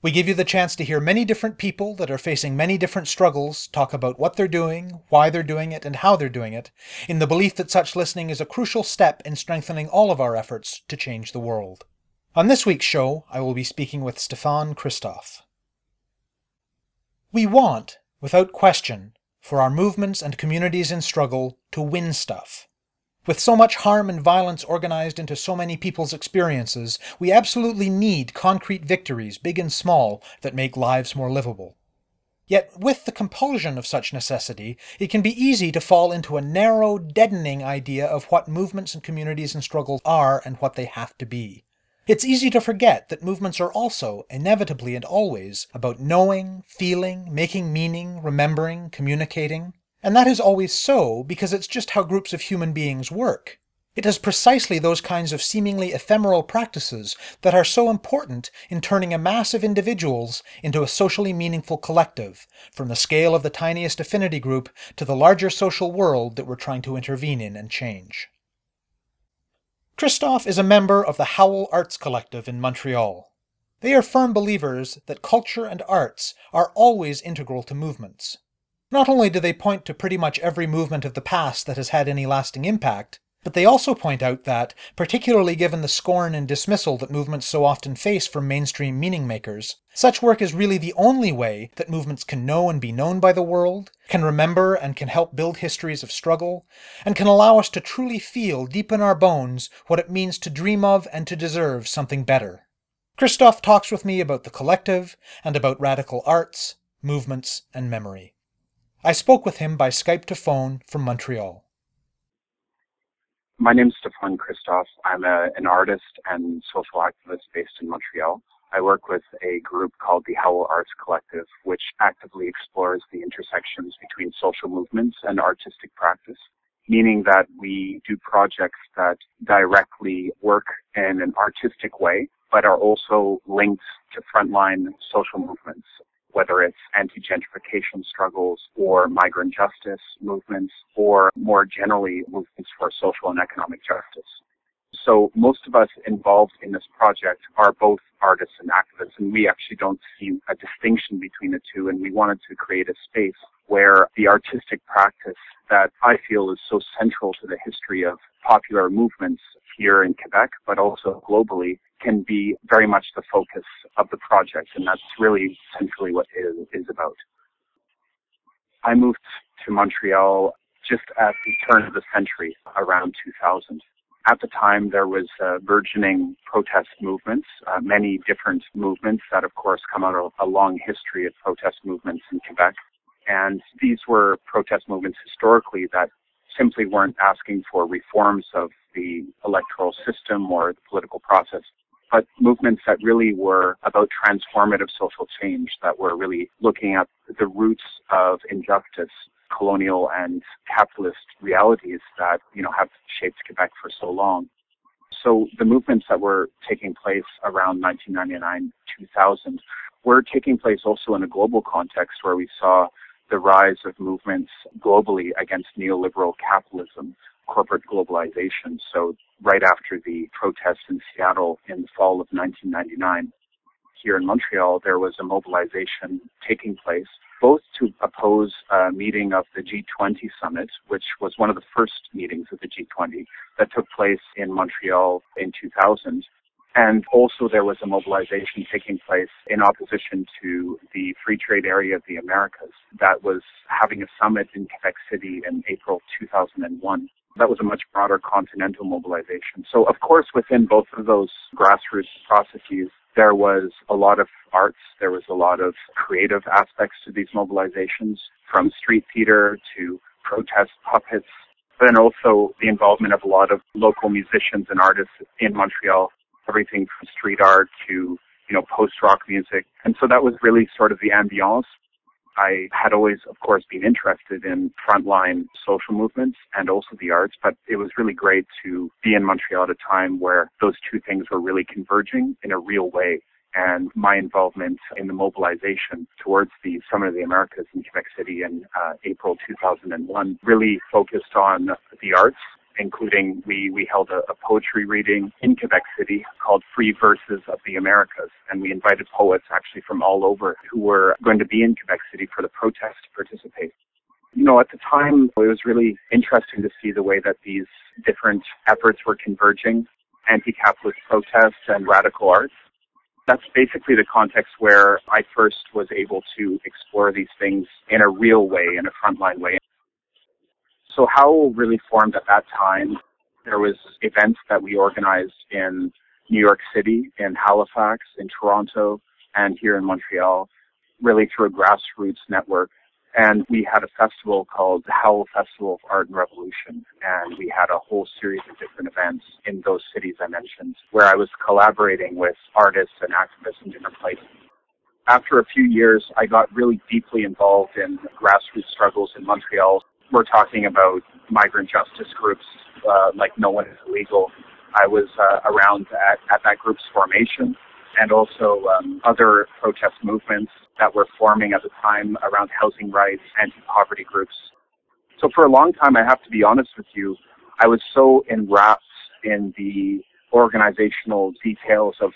We give you the chance to hear many different people that are facing many different struggles talk about what they're doing, why they're doing it, and how they're doing it, in the belief that such listening is a crucial step in strengthening all of our efforts to change the world. On this week's show, I will be speaking with Stefan Christoff. We want, without question, for our movements and communities in struggle to win stuff. With so much harm and violence organized into so many people's experiences, we absolutely need concrete victories, big and small, that make lives more livable. Yet, with the compulsion of such necessity, it can be easy to fall into a narrow, deadening idea of what movements and communities and struggles are and what they have to be. It's easy to forget that movements are also, inevitably and always, about knowing, feeling, making meaning, remembering, communicating. And that is always so because it's just how groups of human beings work. It is precisely those kinds of seemingly ephemeral practices that are so important in turning a mass of individuals into a socially meaningful collective, from the scale of the tiniest affinity group to the larger social world that we're trying to intervene in and change. Christoff is a member of the Howl Arts Collective in Montreal. They are firm believers that culture and arts are always integral to movements. Not only do they point to pretty much every movement of the past that has had any lasting impact, but they also point out that, particularly given the scorn and dismissal that movements so often face from mainstream meaning makers, such work is really the only way that movements can know and be known by the world, can remember and can help build histories of struggle, and can allow us to truly feel deep in our bones what it means to dream of and to deserve something better. Christoff talks with me about the collective and about radical arts, movements, and memory. I spoke with him by Skype to phone from Montreal. My name is Stefan Christoff. I'm a, an artist and social activist based in Montreal. I work with a group called the Howl Arts Collective, which actively explores the intersections between social movements and artistic practice, meaning that we do projects that directly work in an artistic way, but are also linked to frontline social movements whether it's anti-gentrification struggles or migrant justice movements or more generally movements for social and economic justice. So most of us involved in this project are both artists and activists and we actually don't see a distinction between the two and we wanted to create a space where the artistic practice that I feel is so central to the history of popular movements here in Quebec, but also globally, can be very much the focus of the project, and that's really centrally what it is about. I moved to Montreal just at the turn of the century, around 2000. At the time, there was uh, burgeoning protest movements, uh, many different movements that, of course, come out of a long history of protest movements in Quebec. And these were protest movements historically that simply weren't asking for reforms of the electoral system or the political process, but movements that really were about transformative social change, that were really looking at the roots of injustice, colonial and capitalist realities that, you know, have shaped Quebec for so long. So the movements that were taking place around 1999, 2000 were taking place also in a global context where we saw the rise of movements globally against neoliberal capitalism, corporate globalization. So right after the protests in Seattle in the fall of 1999, here in Montreal, there was a mobilization taking place, both to oppose a meeting of the G20 summit, which was one of the first meetings of the G20 that took place in Montreal in 2000, and also there was a mobilization taking place in opposition to the Free Trade Area of the Americas that was having a summit in Quebec City in April 2001. That was a much broader continental mobilization. So of course within both of those grassroots processes, there was a lot of arts, there was a lot of creative aspects to these mobilizations, from street theater to protest puppets, but then also the involvement of a lot of local musicians and artists in Montreal everything from street art to, you know, post-rock music. And so that was really sort of the ambiance. I had always, of course, been interested in frontline social movements and also the arts, but it was really great to be in Montreal at a time where those two things were really converging in a real way and my involvement in the mobilization towards the Summit of the Americas in Quebec City in uh, April 2001 really focused on the arts including we, we held a, a, poetry reading in Quebec City called Free Verses of the Americas. And we invited poets actually from all over who were going to be in Quebec City for the protest to participate. You know, at the time, it was really interesting to see the way that these different efforts were converging, anti-capitalist protests and radical arts. That's basically the context where I first was able to explore these things in a real way, in a frontline way. So Howl really formed at that time. There was events that we organized in New York City, in Halifax, in Toronto, and here in Montreal, really through a grassroots network. And we had a festival called the Howl Festival of Art and Revolution. And we had a whole series of different events in those cities I mentioned, where I was collaborating with artists and activists in different places. After a few years, I got really deeply involved in grassroots struggles in Montreal we're talking about migrant justice groups uh, like No One is Illegal. I was uh, around at, at that group's formation and also um, other protest movements that were forming at the time around housing rights, anti-poverty groups. So for a long time, I have to be honest with you, I was so enwrapped in the organizational details of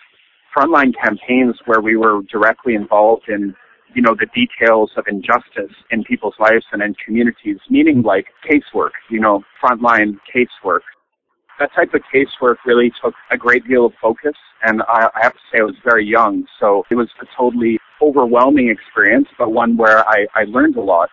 frontline campaigns where we were directly involved in you know, the details of injustice in people's lives and in communities, meaning like casework, you know, frontline casework. That type of casework really took a great deal of focus, and I, I have to say I was very young, so it was a totally overwhelming experience, but one where I, I learned a lot.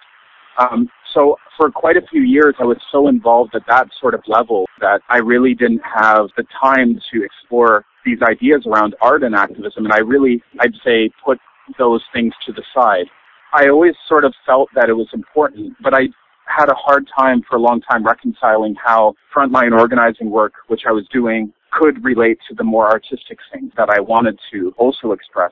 Um, so for quite a few years, I was so involved at that sort of level that I really didn't have the time to explore these ideas around art and activism. And I really, I'd say, put those things to the side. I always sort of felt that it was important, but I had a hard time for a long time reconciling how frontline organizing work, which I was doing, could relate to the more artistic things that I wanted to also express.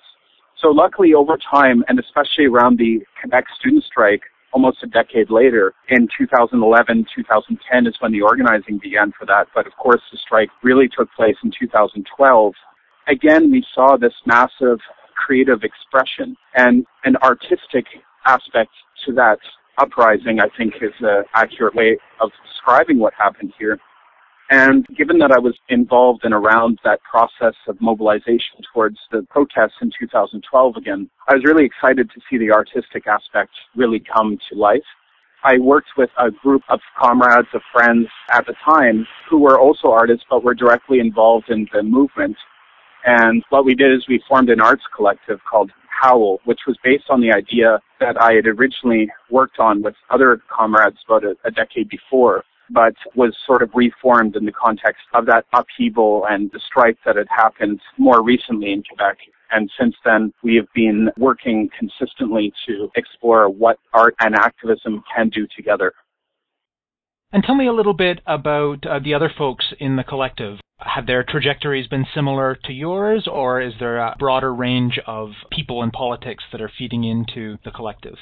So luckily over time, and especially around the Quebec student strike, almost a decade later, in 2011, 2010 is when the organizing began for that. But of course, the strike really took place in 2012. Again, we saw this massive creative expression and an artistic aspect to that uprising, I think is an accurate way of describing what happened here. And given that I was involved in around that process of mobilization towards the protests in 2012 again, I was really excited to see the artistic aspect really come to life. I worked with a group of comrades, of friends at the time who were also artists but were directly involved in the movement and what we did is we formed an arts collective called Howl, which was based on the idea that I had originally worked on with other comrades about a, a decade before, but was sort of reformed in the context of that upheaval and the strike that had happened more recently in Quebec. And since then, we have been working consistently to explore what art and activism can do together. And tell me a little bit about uh, the other folks in the collective. Have their trajectories been similar to yours, or is there a broader range of people in politics that are feeding into the collective?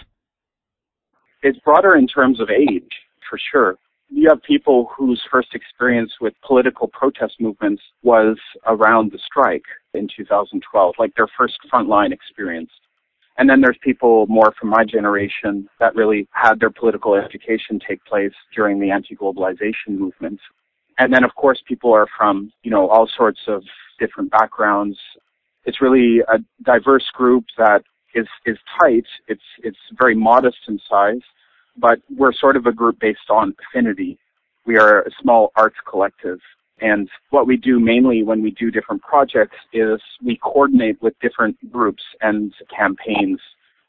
It's broader in terms of age, for sure. You have people whose first experience with political protest movements was around the strike in 2012, like their first frontline experience. And then there's people more from my generation that really had their political education take place during the anti-globalization movement. And then of course people are from, you know, all sorts of different backgrounds. It's really a diverse group that is, is tight. It's, it's very modest in size, but we're sort of a group based on affinity. We are a small arts collective. And what we do mainly when we do different projects is we coordinate with different groups and campaigns.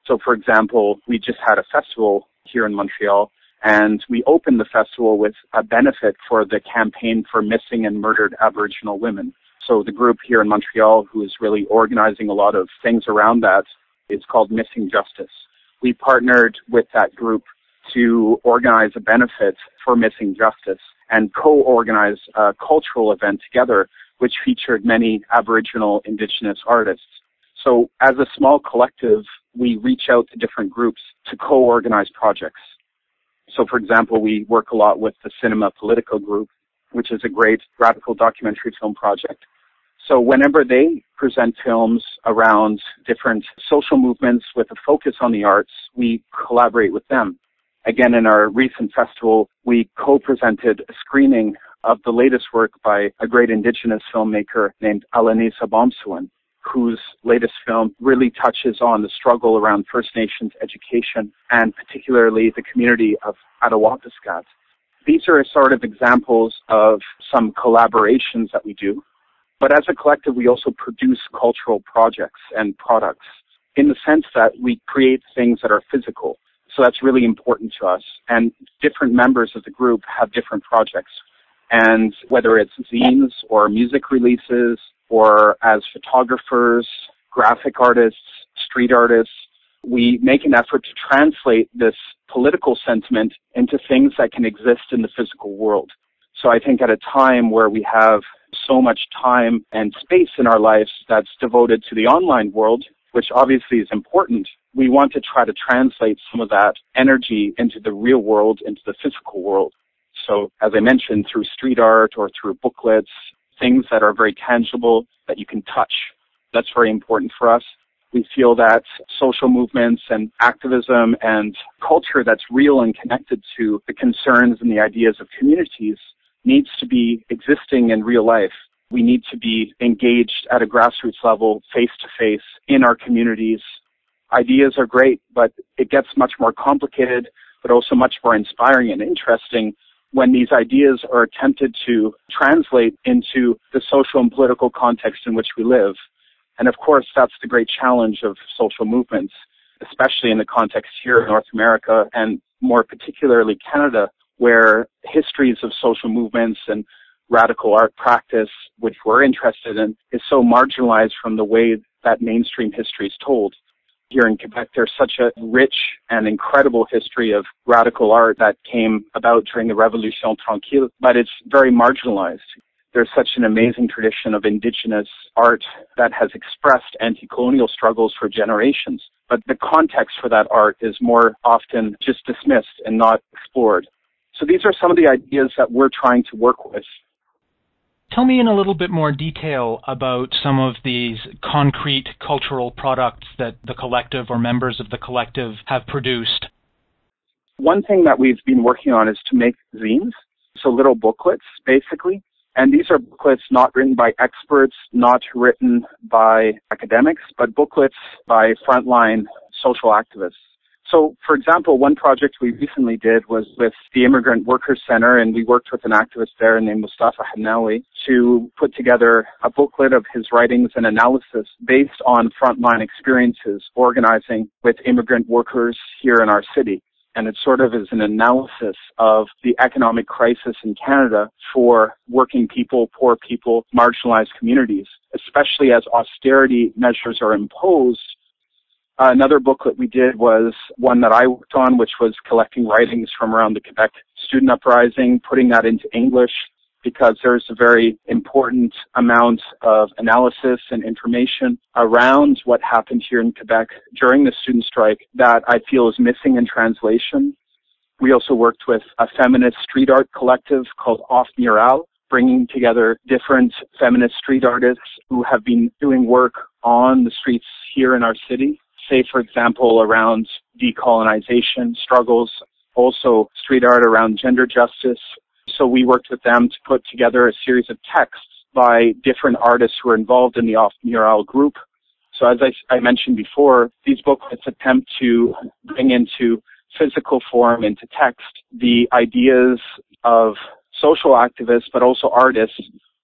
So for example, we just had a festival here in Montreal and we opened the festival with a benefit for the campaign for missing and murdered Aboriginal women. So the group here in Montreal who is really organizing a lot of things around that is called Missing Justice. We partnered with that group to organize a benefit for Missing Justice and co-organize a cultural event together which featured many Aboriginal Indigenous artists. So as a small collective, we reach out to different groups to co-organize projects. So for example, we work a lot with the Cinema Politica group, which is a great radical documentary film project. So whenever they present films around different social movements with a focus on the arts, we collaborate with them. Again, in our recent festival, we co-presented a screening of the latest work by a great indigenous filmmaker named Alanis Obomsawin, whose latest film really touches on the struggle around First Nations education and particularly the community of Attawapiskat. These are sort of examples of some collaborations that we do. But as a collective, we also produce cultural projects and products in the sense that we create things that are physical. So that's really important to us. And different members of the group have different projects. And whether it's zines or music releases or as photographers, graphic artists, street artists, we make an effort to translate this political sentiment into things that can exist in the physical world. So I think at a time where we have so much time and space in our lives that's devoted to the online world, which obviously is important, we want to try to translate some of that energy into the real world, into the physical world. So as I mentioned, through street art or through booklets, things that are very tangible that you can touch. That's very important for us. We feel that social movements and activism and culture that's real and connected to the concerns and the ideas of communities needs to be existing in real life. We need to be engaged at a grassroots level, face to face, in our communities. Ideas are great, but it gets much more complicated, but also much more inspiring and interesting when these ideas are attempted to translate into the social and political context in which we live. And of course, that's the great challenge of social movements, especially in the context here in North America and more particularly Canada, where histories of social movements and radical art practice, which we're interested in, is so marginalized from the way that mainstream history is told. Here in Quebec, there's such a rich and incredible history of radical art that came about during the Revolution Tranquille, but it's very marginalized. There's such an amazing tradition of indigenous art that has expressed anti-colonial struggles for generations, but the context for that art is more often just dismissed and not explored. So these are some of the ideas that we're trying to work with. Tell me in a little bit more detail about some of these concrete cultural products that the collective or members of the collective have produced. One thing that we've been working on is to make zines, so little booklets basically. And these are booklets not written by experts, not written by academics, but booklets by frontline social activists. So, for example, one project we recently did was with the Immigrant Workers Center, and we worked with an activist there named Mostafa Henaway to put together a booklet of his writings and analysis based on frontline experiences organizing with immigrant workers here in our city. And it sort of is an analysis of the economic crisis in Canada for working people, poor people, marginalized communities, especially as austerity measures are imposed Uh, another booklet we did was one that I worked on, which was collecting writings from around the Quebec student uprising, putting that into English because there's a very important amount of analysis and information around what happened here in Quebec during the student strike that I feel is missing in translation. We also worked with a feminist street art collective called Off Mural, bringing together different feminist street artists who have been doing work on the streets here in our city say, for example, around decolonization struggles, also street art around gender justice. So we worked with them to put together a series of texts by different artists who are involved in the Off Mural group. So as I, I mentioned before, these booklets attempt to bring into physical form, into text, the ideas of social activists, but also artists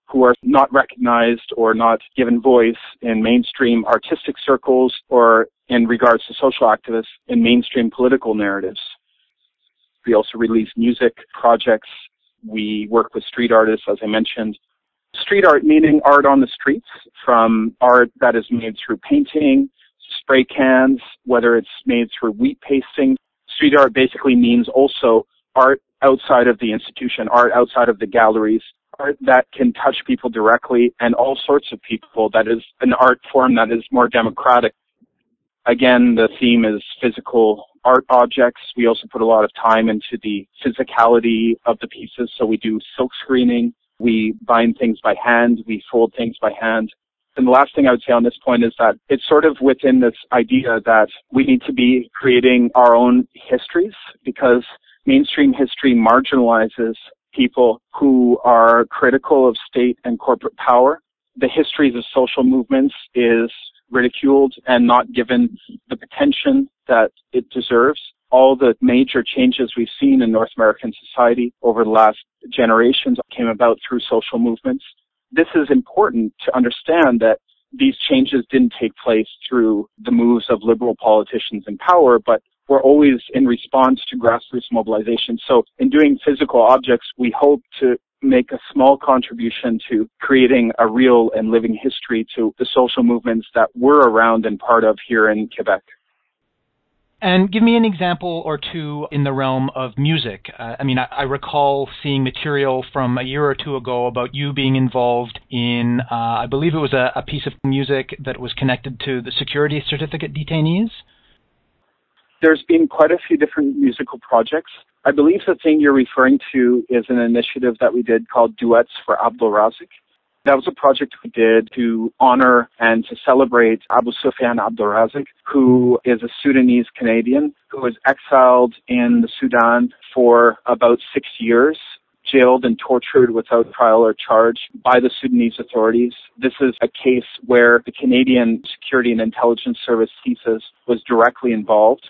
who are not recognized or not given voice in mainstream artistic circles or in regards to social activists and mainstream political narratives. We also release music projects. We work with street artists, as I mentioned. Street art meaning art on the streets, from art that is made through painting, spray cans, whether it's made through wheat pasting. Street art basically means also art outside of the institution, art outside of the galleries, art that can touch people directly and all sorts of people. That is an art form that is more democratic Again, the theme is physical art objects. We also put a lot of time into the physicality of the pieces. So we do silk screening. We bind things by hand. We fold things by hand. And the last thing I would say on this point is that it's sort of within this idea that we need to be creating our own histories because mainstream history marginalizes people who are critical of state and corporate power. The histories of social movements is ridiculed and not given the attention that it deserves. All the major changes we've seen in North American society over the last generations came about through social movements. This is important to understand that these changes didn't take place through the moves of liberal politicians in power, but were always in response to grassroots mobilization. So in doing physical objects, we hope to make a small contribution to creating a real and living history to the social movements that we're around and part of here in Quebec. And give me an example or two in the realm of music. Uh, I mean, I, I, recall seeing material from a year or two ago about you being involved in, uh, I believe it was a, a, piece of music that was connected to the security certificate detainees. There's been quite a few different musical projects. I believe the thing you're referring to is an initiative that we did called Duets for Abdelrazik. That was a project we did to honor and to celebrate Abousfian Abdul Razik, who is a Sudanese Canadian who was exiled in the Sudan for about six years jailed and tortured without trial or charge by the Sudanese authorities. This is a case where the Canadian Security and Intelligence Service CSIS was directly involved.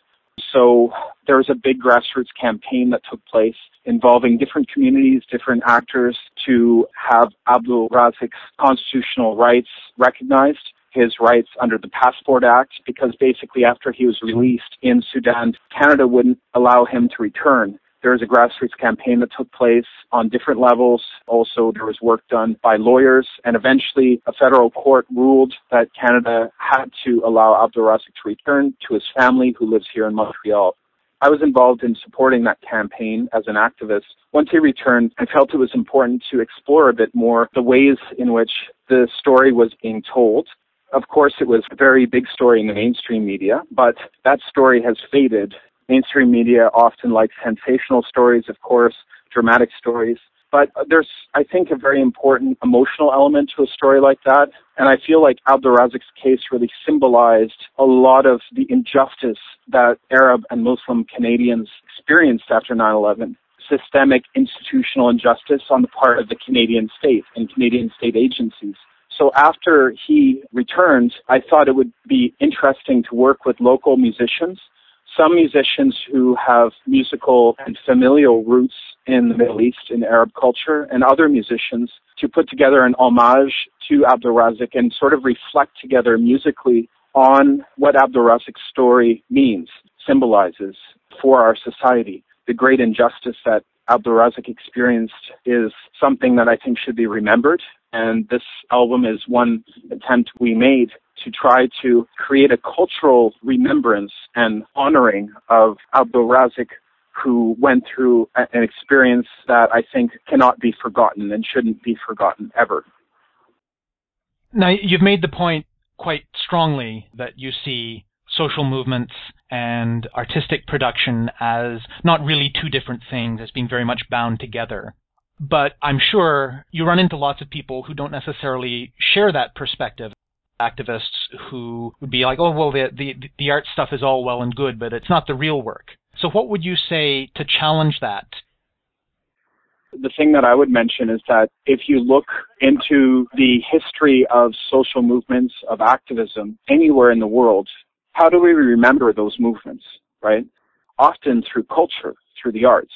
So there was a big grassroots campaign that took place involving different communities, different actors to have Abdelrazik's constitutional rights recognized his rights under the Passport Act because basically after he was released in Sudan, Canada wouldn't allow him to return. There was a grassroots campaign that took place on different levels. Also, there was work done by lawyers, and eventually a federal court ruled that Canada had to allow Abdelrazik to return to his family who lives here in Montreal. I was involved in supporting that campaign as an activist. Once he returned, I felt it was important to explore a bit more the ways in which the story was being told. Of course, it was a very big story in the mainstream media, but that story has faded mainstream media often likes sensational stories, of course, dramatic stories. But there's, I think, a very important emotional element to a story like that. And I feel like Abdelrazik's case really symbolized a lot of the injustice that Arab and Muslim Canadians experienced after 9-11. Systemic institutional injustice on the part of the Canadian state and Canadian state agencies. So after he returned, I thought it would be interesting to work with local musicians some musicians who have musical and familial roots in the Middle East in Arab culture, and other musicians to put together an homage to Abdelrazik and sort of reflect together musically on what Abdelrazik's story means, symbolizes for our society. The great injustice that Abdelrazik experienced is something that I think should be remembered. And this album is one attempt we made to try to create a cultural remembrance and honoring of Abdelrazik who went through an experience that I think cannot be forgotten and shouldn't be forgotten ever. Now, you've made the point quite strongly that you see social movements and artistic production as not really two different things, as being very much bound together. But I'm sure you run into lots of people who don't necessarily share that perspective. Activists who would be like, oh, well, the, the, the art stuff is all well and good, but it's not the real work. So, what would you say to challenge that? The thing that I would mention is that if you look into the history of social movements, of activism anywhere in the world, how do we remember those movements, right? Often through culture, through the arts,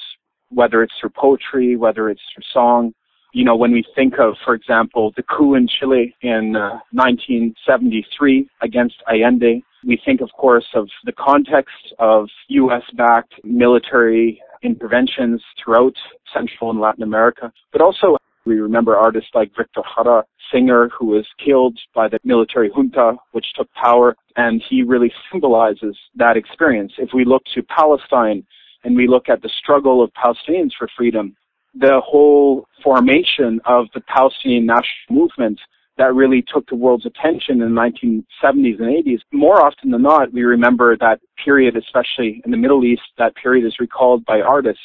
whether it's through poetry, whether it's through song. You know, when we think of, for example, the coup in Chile in uh, 1973 against Allende, we think, of course, of the context of U.S.-backed military interventions throughout Central and Latin America, but also we remember artists like Victor Jara, singer who was killed by the military junta, which took power, and he really symbolizes that experience. If we look to Palestine and we look at the struggle of Palestinians for freedom, the whole formation of the Palestinian national movement that really took the world's attention in the 1970s and 80s, more often than not, we remember that period, especially in the Middle East, that period is recalled by artists.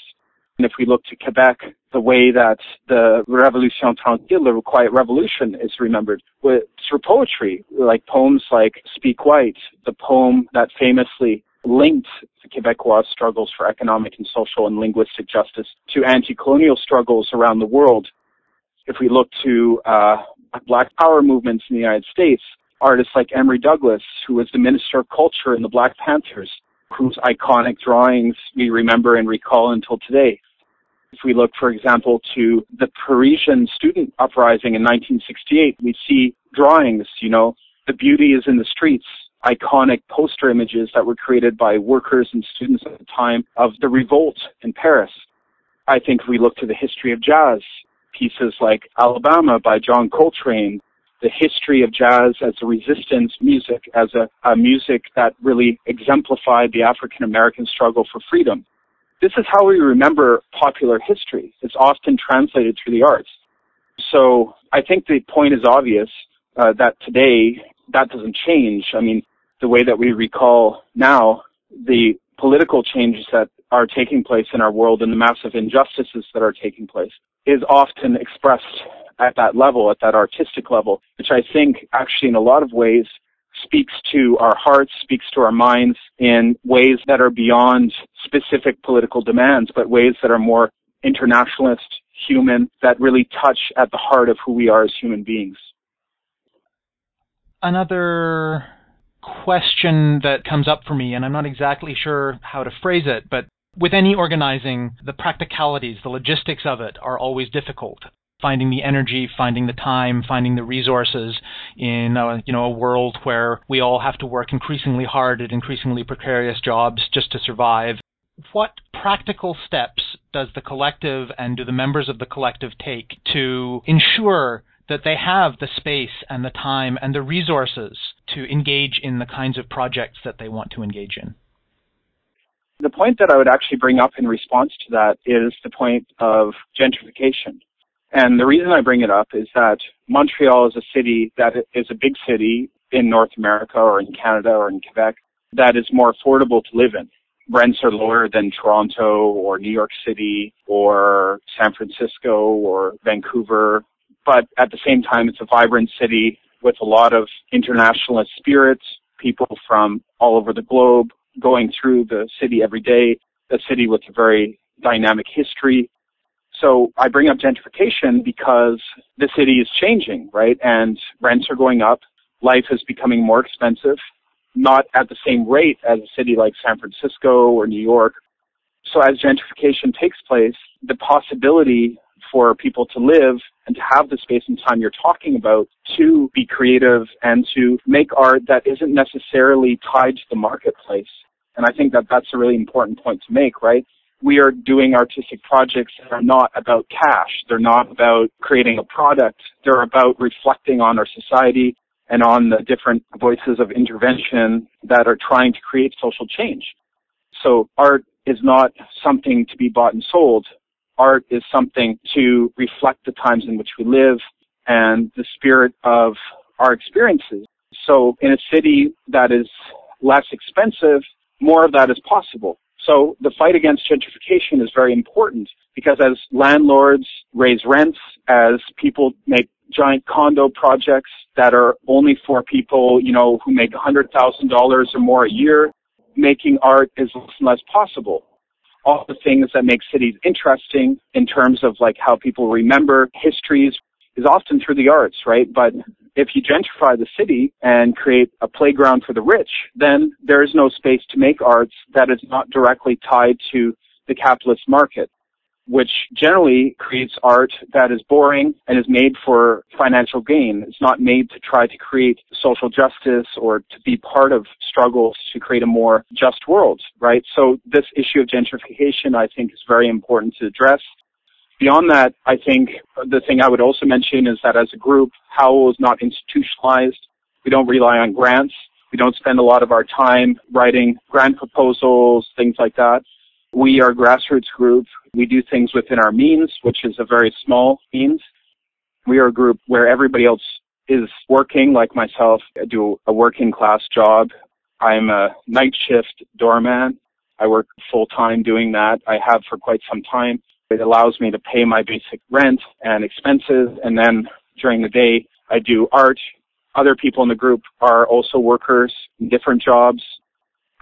And if we look to Quebec, the way that the Revolution Tranquille, the Quiet Revolution, is remembered, through poetry, like poems like Speak White, the poem that famously linked the Quebecois struggles for economic and social and linguistic justice to anti-colonial struggles around the world. If we look to uh, Black Power movements in the United States, artists like Emory Douglas, who was the Minister of Culture in the Black Panthers, whose iconic drawings we remember and recall until today. If we look, for example, to the Parisian student uprising in 1968, we see drawings, you know, the beauty is in the streets, iconic poster images that were created by workers and students at the time of the revolt in Paris. I think if we look to the history of jazz, pieces like Alabama by John Coltrane, the history of jazz as a resistance music, as a, a music that really exemplified the African American struggle for freedom. This is how we remember popular history. It's often translated through the arts. So I think the point is obvious uh, that today that doesn't change. I mean, the way that we recall now the political changes that are taking place in our world and the massive injustices that are taking place is often expressed at that level, at that artistic level, which I think actually in a lot of ways speaks to our hearts, speaks to our minds in ways that are beyond specific political demands, but ways that are more internationalist, human, that really touch at the heart of who we are as human beings. Another question that comes up for me, and I'm not exactly sure how to phrase it, but with any organizing, the practicalities, the logistics of it are always difficult. Finding the energy, finding the time, finding the resources in a, you know a world where we all have to work increasingly hard at increasingly precarious jobs just to survive. What practical steps does the collective and do the members of the collective take to ensure that they have the space and the time and the resources to engage in the kinds of projects that they want to engage in? The point that I would actually bring up in response to that is the point of gentrification. And the reason I bring it up is that Montreal is a city that is a big city in North America or in Canada or in Quebec that is more affordable to live in. Rents are lower than Toronto or New York City or San Francisco or Vancouver. But at the same time, it's a vibrant city with a lot of internationalist spirits, people from all over the globe going through the city every day, a city with a very dynamic history. So I bring up gentrification because the city is changing, right? And rents are going up. Life is becoming more expensive, not at the same rate as a city like San Francisco or New York. So as gentrification takes place, the possibility for people to live and to have the space and time you're talking about to be creative and to make art that isn't necessarily tied to the marketplace. And I think that that's a really important point to make, right? We are doing artistic projects that are not about cash. They're not about creating a product. They're about reflecting on our society and on the different voices of intervention that are trying to create social change. So art is not something to be bought and sold art is something to reflect the times in which we live and the spirit of our experiences. So in a city that is less expensive, more of that is possible. So the fight against gentrification is very important because as landlords raise rents, as people make giant condo projects that are only for people, you know, who make $100,000 or more a year, making art is less and less possible all the things that make cities interesting in terms of like how people remember histories is often through the arts, right? But if you gentrify the city and create a playground for the rich, then there is no space to make arts that is not directly tied to the capitalist market which generally creates art that is boring and is made for financial gain. It's not made to try to create social justice or to be part of struggles to create a more just world, right? So this issue of gentrification, I think, is very important to address. Beyond that, I think the thing I would also mention is that as a group, Howl is not institutionalized. We don't rely on grants. We don't spend a lot of our time writing grant proposals, things like that. We are a grassroots group. We do things within our means, which is a very small means. We are a group where everybody else is working like myself. I do a working class job. I'm a night shift doorman. I work full time doing that. I have for quite some time. It allows me to pay my basic rent and expenses. And then during the day, I do art. Other people in the group are also workers in different jobs.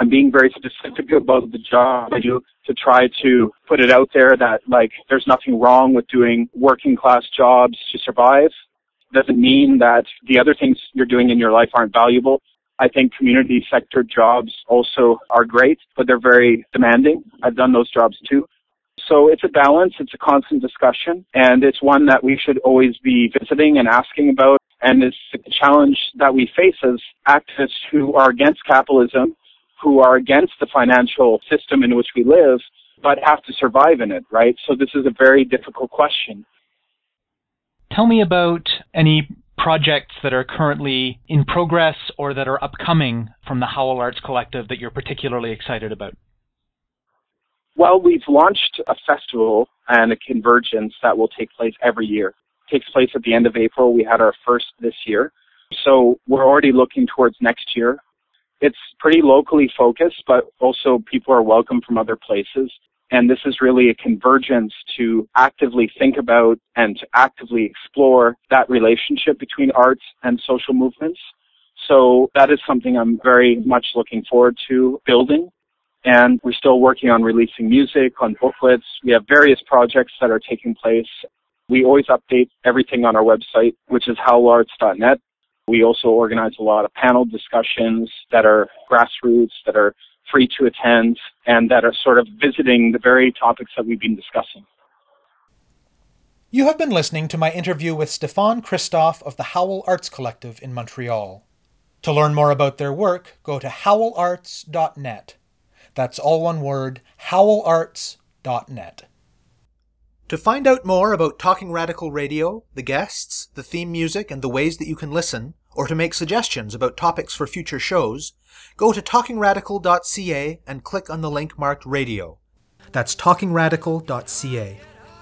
I'm being very specific about the job I do to try to put it out there that like there's nothing wrong with doing working class jobs to survive. Doesn't mean that the other things you're doing in your life aren't valuable. I think community sector jobs also are great, but they're very demanding. I've done those jobs too. So it's a balance, it's a constant discussion, and it's one that we should always be visiting and asking about. And it's a challenge that we face as activists who are against capitalism who are against the financial system in which we live, but have to survive in it, right? So this is a very difficult question. Tell me about any projects that are currently in progress or that are upcoming from the Howl Arts Collective that you're particularly excited about. Well, we've launched a festival and a convergence that will take place every year. It takes place at the end of April. We had our first this year. So we're already looking towards next year it's pretty locally focused, but also people are welcome from other places. And this is really a convergence to actively think about and to actively explore that relationship between arts and social movements. So that is something I'm very much looking forward to building. And we're still working on releasing music, on booklets. We have various projects that are taking place. We always update everything on our website, which is howlarts.net. We also organize a lot of panel discussions that are grassroots, that are free to attend, and that are sort of visiting the very topics that we've been discussing. You have been listening to my interview with Stefan Christoff of the Howl Arts Collective in Montreal. To learn more about their work, go to howlarts.net. That's all one word, howlarts.net. To find out more about Talking Radical Radio, the guests, the theme music, and the ways that you can listen, or to make suggestions about topics for future shows, go to talkingradical.ca and click on the link marked radio. That's talkingradical.ca.